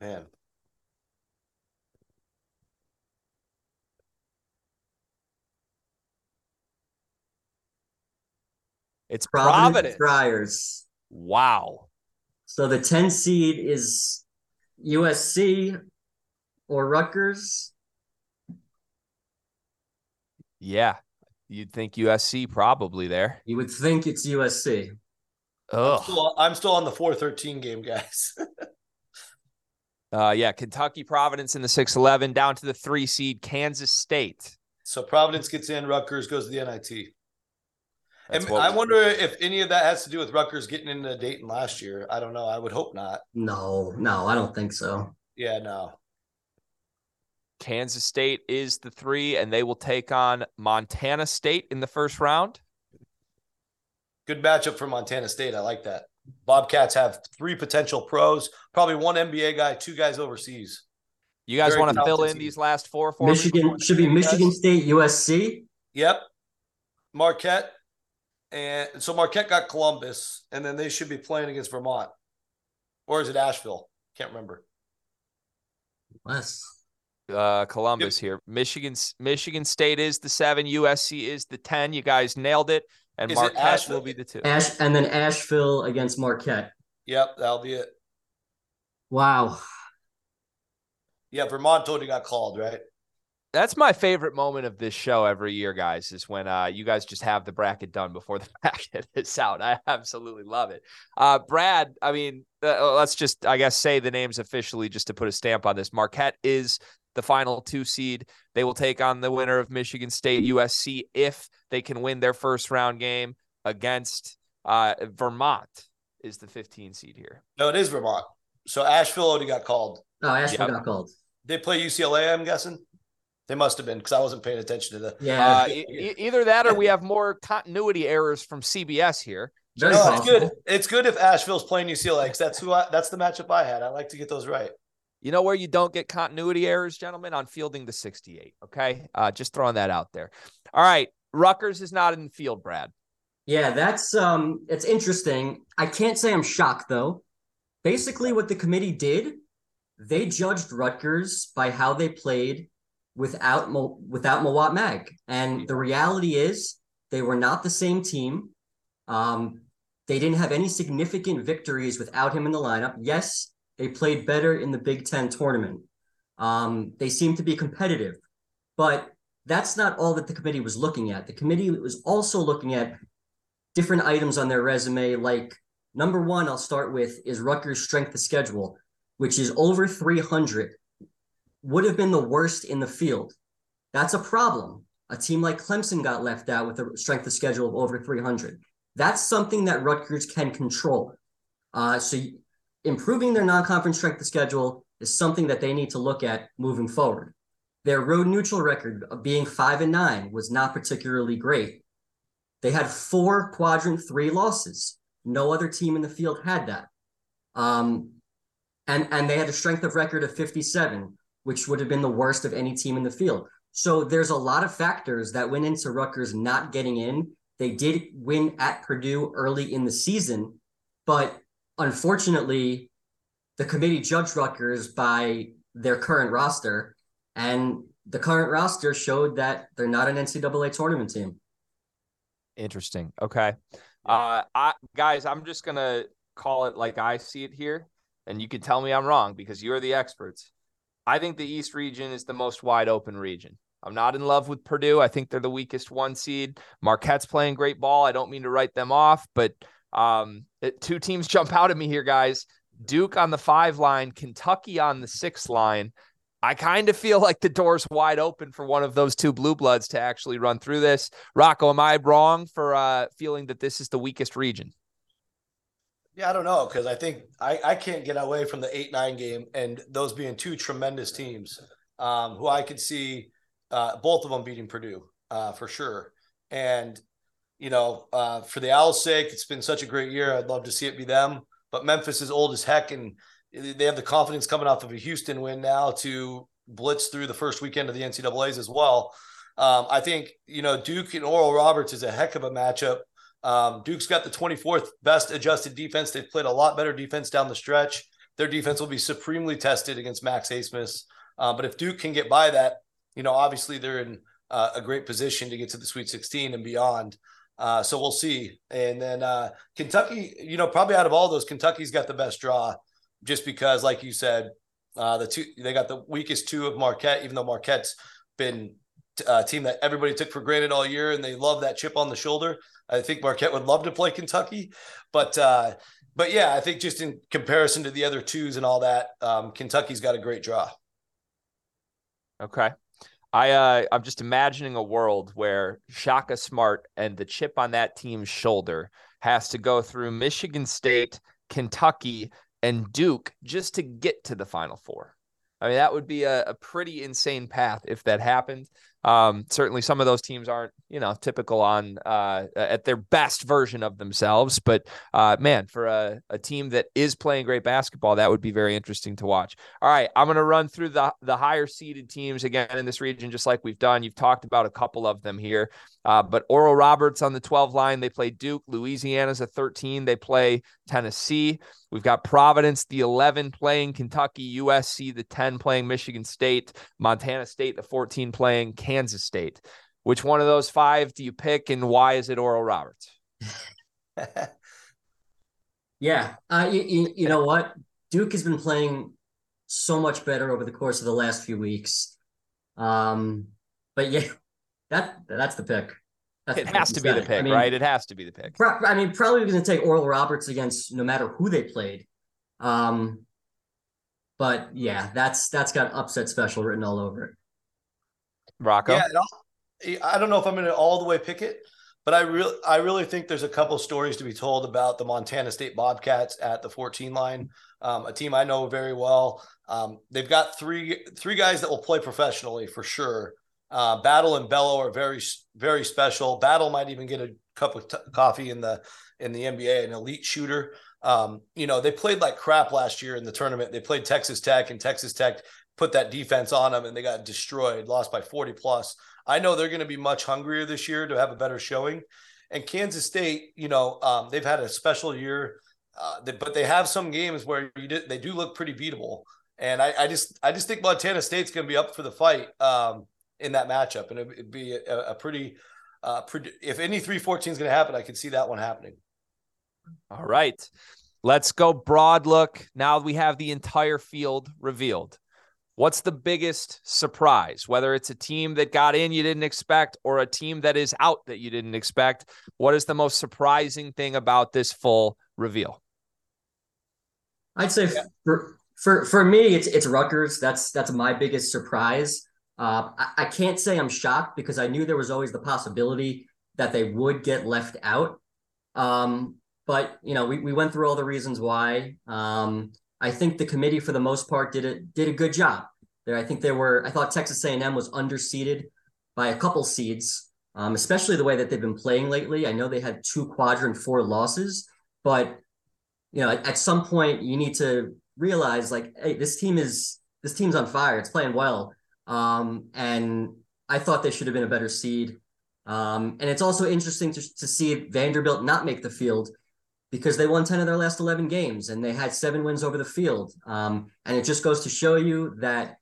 Man, It's Providence, Providence. Friars. Wow. So the 10 seed is USC or Rutgers. Yeah. You'd think USC probably there. You would think it's USC. Oh, I'm still, I'm still on the 413 game, guys. (laughs) uh yeah, Kentucky Providence in the 611 down to the 3 seed Kansas State. So Providence gets in, Rutgers goes to the NIT. And I wonder if any of that has to do with Rutgers getting into Dayton last year. I don't know. I would hope not. No, no, I don't think so. Yeah, no. Kansas State is the three, and they will take on Montana State in the first round. Good matchup for Montana State. I like that. Bobcats have three potential pros, probably one NBA guy, two guys overseas. You guys Very want to fill in team. these last four? four Michigan should be Michigan State, USC. Yep. Marquette, and so Marquette got Columbus, and then they should be playing against Vermont, or is it Asheville? Can't remember. West. Uh, Columbus yep. here. Michigan, Michigan State is the seven. USC is the ten. You guys nailed it. And is Marquette will be the two. Ash, and then Asheville against Marquette. Yep, that'll be it. Wow. Yeah, Vermont totally got called, right? That's my favorite moment of this show every year, guys, is when uh, you guys just have the bracket done before the (laughs) bracket is out. I absolutely love it. Uh, Brad, I mean, uh, let's just, I guess, say the names officially just to put a stamp on this. Marquette is the final two seed. They will take on the winner of Michigan State USC if they can win their first round game against uh, Vermont, is the 15 seed here. No, it is Vermont. So Asheville already got called. Oh, Asheville yep. got called. They play UCLA, I'm guessing. They must have been because I wasn't paying attention to the. Yeah. Uh, (laughs) e- either that or we have more continuity errors from CBS here. Very no, it's good. It's good if Asheville's playing UCLA because that's who I, that's the matchup I had. I like to get those right. You know where you don't get continuity errors, gentlemen, on fielding the 68. Okay, uh, just throwing that out there. All right, Rutgers is not in the field, Brad. Yeah, that's um it's interesting. I can't say I'm shocked though. Basically what the committee did, they judged Rutgers by how they played without Mo, without Mawot Mag. And the reality is they were not the same team. Um they didn't have any significant victories without him in the lineup. Yes, they played better in the Big 10 tournament. Um they seemed to be competitive. But that's not all that the committee was looking at. The committee was also looking at different items on their resume. Like number one, I'll start with is Rutgers' strength of schedule, which is over 300, would have been the worst in the field. That's a problem. A team like Clemson got left out with a strength of schedule of over 300. That's something that Rutgers can control. Uh, so improving their non-conference strength of schedule is something that they need to look at moving forward. Their road neutral record of being five and nine was not particularly great. They had four quadrant three losses. No other team in the field had that. Um, and and they had a strength of record of 57, which would have been the worst of any team in the field. So there's a lot of factors that went into Rutgers not getting in. They did win at Purdue early in the season, but unfortunately, the committee judged Rutgers by their current roster, and the current roster showed that they're not an NCAA tournament team. Interesting. Okay. Uh, I guys, I'm just gonna call it like I see it here, and you can tell me I'm wrong because you're the experts. I think the East region is the most wide open region. I'm not in love with Purdue. I think they're the weakest one seed. Marquette's playing great ball. I don't mean to write them off, but um, it, two teams (laughs) jump out at me here, guys. Duke on the five line, Kentucky on the six line. I kind of feel (laughs) like the door's wide open for one of those two blue bloods to actually run through this. Rocco, am I wrong for uh, feeling that this is the weakest region? Yeah, I don't know because I think I, I can't get away from the eight nine game and those being two tremendous teams um, who I could see uh, both of them beating Purdue uh, for sure. And you know, uh, for the Owls' sake, it's been such a great year. I'd love to see it be them. But Memphis is old as heck, and they have the confidence coming off of a Houston win now to blitz through the first weekend of the NCAA's as well. Um, I think you know Duke and Oral Roberts is a heck of a matchup. Um, Duke's got the 24th best adjusted defense. They've played a lot better defense down the stretch. Their defense will be supremely tested against Max Abmas. Uh, but if Duke can get by that, you know, obviously they're in uh, a great position to get to the Sweet 16 and beyond. Uh, so we'll see. And then uh, Kentucky, you know, probably out of all those, Kentucky's got the best draw, just because, like you said, uh, the two they got the weakest two of Marquette, even though Marquette's been a team that everybody took for granted all year, and they love that chip on the shoulder. I think Marquette would love to play Kentucky, but uh, but yeah, I think just in comparison to the other twos and all that, um, Kentucky's got a great draw. Okay. I uh I'm just imagining a world where Shaka Smart and the chip on that team's shoulder has to go through Michigan State, Kentucky, and Duke just to get to the final four. I mean, that would be a, a pretty insane path if that happened. Um, certainly some of those teams aren't, you know, typical on uh, at their best version of themselves. But uh, man, for a, a team that is playing great basketball, that would be very interesting to watch. All right, I'm going to run through the the higher seeded teams again in this region, just like we've done. You've talked about a couple of them here. Uh, but Oral Roberts on the 12 line, they play Duke. Louisiana's a 13. They play Tennessee. We've got Providence, the 11 playing Kentucky, USC, the 10 playing Michigan State, Montana State, the 14 playing Kansas State. Which one of those five do you pick, and why is it Oral Roberts? (laughs) yeah, uh, you, you, you know what? Duke has been playing so much better over the course of the last few weeks. Um, but yeah, that that's the pick. That's it has to be the pick, I mean, right? It has to be the pick. Pro- I mean, probably going to take Oral Roberts against no matter who they played. Um, but yeah, that's that's got upset special written all over it. Rocco, yeah, I don't know if I'm going to all the way pick it, but I really I really think there's a couple stories to be told about the Montana State Bobcats at the 14 line. um, a team I know very well. Um, they've got three three guys that will play professionally for sure. Uh, Battle and Belo are very very special. Battle might even get a cup of t- coffee in the in the NBA, an elite shooter. Um, you know, they played like crap last year in the tournament. They played Texas Tech, and Texas Tech put that defense on them, and they got destroyed, lost by 40 plus. I know they're going to be much hungrier this year to have a better showing. And Kansas State, you know, um, they've had a special year, uh, they, but they have some games where they do look pretty beatable. And I, I, just, I just think Montana State's going to be up for the fight um, in that matchup, and it'd, be a, a pretty, uh, pretty, if any three fourteen is going to happen, I can see that one happening. All right. Let's go broad look. Now we have the entire field revealed. What's the biggest surprise? Whether it's a team that got in you didn't expect or a team that is out that you didn't expect, what is the most surprising thing about this full reveal? I'd say yeah. for for for me, it's it's Rutgers. That's that's my biggest surprise. Uh, I, I can't say I'm shocked because I knew there was always the possibility that they would get left out. Um, but you know, we, we went through all the reasons why. Um, I think the committee, for the most part, did a did a good job. There, I think there were. I thought Texas A&M was underseeded by a couple seeds, um, especially the way that they've been playing lately. I know they had two quadrant four losses, but you know, at, at some point, you need to realize like, hey, this team is this team's on fire. It's playing well, um, and I thought they should have been a better seed. Um, and it's also interesting to, to see Vanderbilt not make the field because they won 10 of their last 11 games and they had seven wins over the field. Um, and it just goes to show you that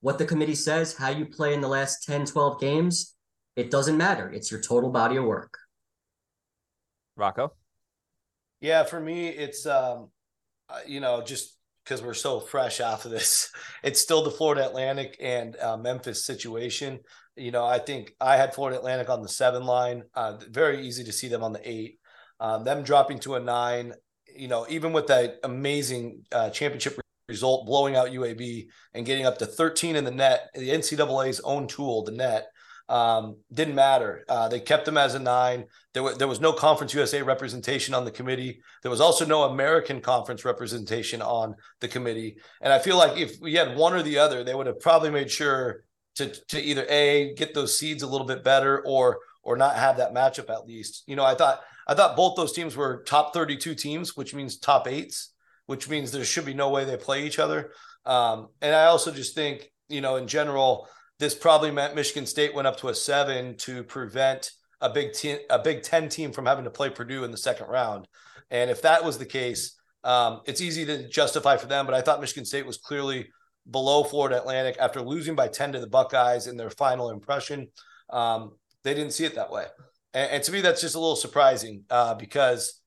what the committee says, how you play in the last 10, 12 games, it doesn't matter. It's your total body of work. Rocco? Yeah, for me, it's, um, uh, you know, just because we're so fresh off of this, (laughs) it's still the Florida Atlantic and uh, Memphis situation. You know, I think I had Florida Atlantic on the seven line. Uh, very easy to see them on the eight. Um, them dropping to a nine, you know, even with that amazing uh, championship result, blowing out UAB and getting up to 13 in the net, the NCAA's own tool, the net, um, didn't matter. Uh, they kept them as a nine. There, was there was no Conference USA representation on the committee. There was also no American Conference representation on the committee. And I feel like if we had one or the other, they would have probably made sure to to either a get those seeds a little bit better or or not have that matchup at least. You know, I thought I thought both those teams were top 32 teams, which means top eights, which means there should be no way they play each other. Um, and I also just think, you know, in general, this probably meant Michigan State went up to a seven to prevent a big team, a Big Ten team from having to play Purdue in the second round. And if that was the case, um, it's easy to justify for them. But I thought Michigan State was clearly below Florida Atlantic after losing by 10 to the Buckeyes in their final impression. Um, they didn't see it that way. And, and to me, that's just a little surprising uh, because,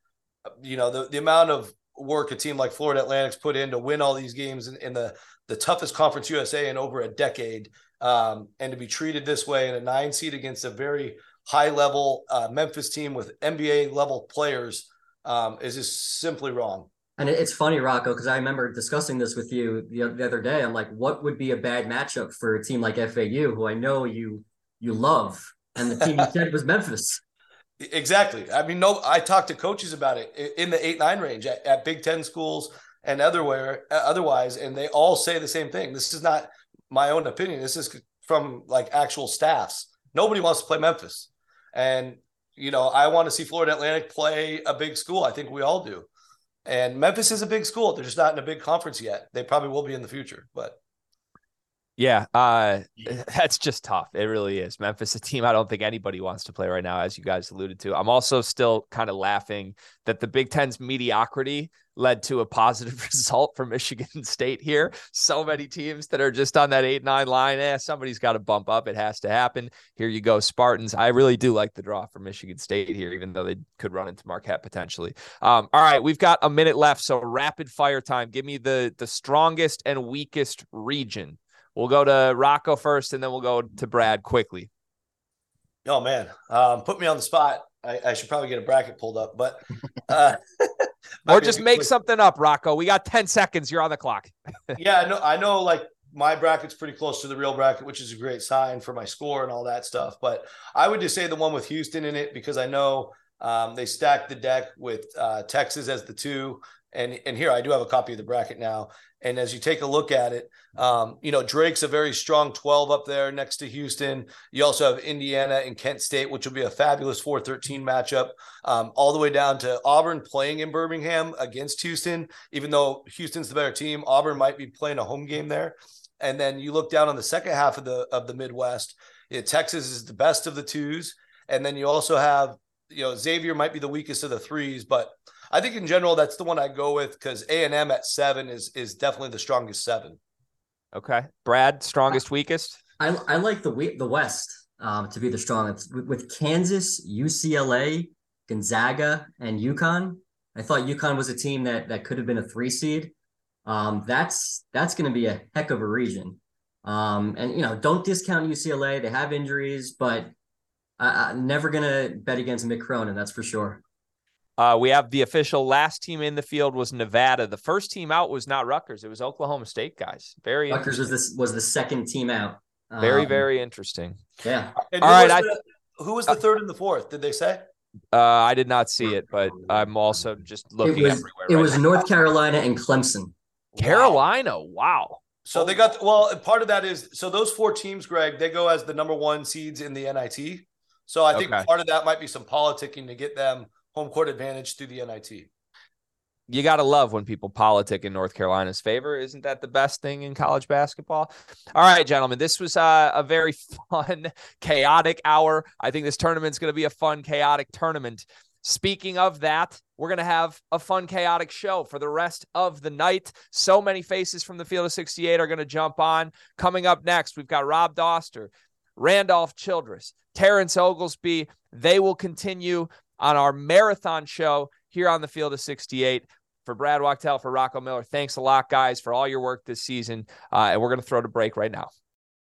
you know, the, the amount of work a team like Florida Atlantic's put in to win all these games in, in the, the toughest conference USA in over a decade. Um, and to be treated this way in a nine seed against a very high level uh, Memphis team with NBA level players um, is just simply wrong. And it's funny, Rocco, because I remember discussing this with you the, the other day. I'm like, what would be a bad matchup for a team like FAU, who I know you you love and the team you (laughs) said was Memphis. Exactly. I mean, no, I talked to coaches about it in the eight nine range at, at Big Ten schools and otherwhere uh, otherwise, and they all say the same thing. This is not my own opinion. This is from like actual staffs. Nobody wants to play Memphis, and you know, I want to see Florida Atlantic play a big school. I think we all do. And Memphis is a big school. They're just not in a big conference yet. They probably will be in the future, but yeah, uh, (laughs) that's just tough. It really is. Memphis, a team I don't think anybody wants to play right now, as you guys alluded to. I'm also still kind of laughing that the Big Ten's mediocrity led to a positive (laughs) result for Michigan State here. So many teams that are just on that eight nine line. Eh, somebody's got to bump up. It has to happen. Here you go, Spartans. I really do like the draw for Michigan State here, even though they could run into Marquette potentially. Um, all right, we've got a minute left, so rapid fire time. Give me the the strongest and weakest region We'll go to Rocco first, and then we'll go to Brad quickly. Oh man, um, put me on the spot. I, I, should probably get a bracket pulled up, but uh, (laughs) or just make quick. something up, Rocco. We got ten seconds. You're on the clock. (laughs) yeah, I know. I know. Like my bracket's pretty close to the real bracket, which is a great sign for my score and all that stuff. But I would just say the one with Houston in it because I know um, they stacked the deck with uh, Texas as the two. And and here I do have a copy of the bracket now. And as you take a look at it, um, you know, Drake's a very strong 12 up there next to Houston. You also have Indiana and Kent State, which will be a fabulous 4 13 matchup, um, all the way down to Auburn playing in Birmingham against Houston. Even though Houston's the better team, Auburn might be playing a home game there. And then you look down on the second half of the of the Midwest. You know, Texas is the best of the twos, and then you also have you know Xavier might be the weakest of the threes, but I think in general that's the one I go with because A and M at seven is is definitely the strongest seven. Okay, Brad, strongest, weakest. I I like the the West um, to be the strongest with, with Kansas, UCLA, Gonzaga, and UConn. I thought UConn was a team that that could have been a three seed. Um, that's that's going to be a heck of a region. Um, and you know, don't discount UCLA. They have injuries, but I, am never going to bet against Mick Cronin. That's for sure. Uh, we have the official last team in the field was Nevada. The first team out was not Rutgers; it was Oklahoma State guys. Very Rutgers was this was the second team out. Very um, very interesting. Yeah. And All right. The, I, who was the third and the fourth? Did they say? Uh, I did not see it, but I'm also just looking it was, everywhere. It right was now. North Carolina and Clemson. Carolina, wow. So they got well. Part of that is so those four teams, Greg, they go as the number one seeds in the NIT. So I think okay. part of that might be some politicking to get them home court advantage through the NIT. You got to love when people politic in North Carolina's favor. Isn't that the best thing in college basketball? All right, gentlemen, this was uh, a very (laughs) fun, chaotic hour. I think this tournament's going to be a fun, chaotic tournament. Speaking of that, we're going to have a fun, chaotic show for the rest of the night. So many faces from the field of 68 are going to jump on. Coming up next, we've got Rob Dauster, Randolph Childress, Terrence Oglesby. They will continue on our marathon show here on the field of 68. For Brad Wachtel, for Rocco Miller, thanks a lot, guys, for all your work this season. Uh, and we're going to throw to break right now.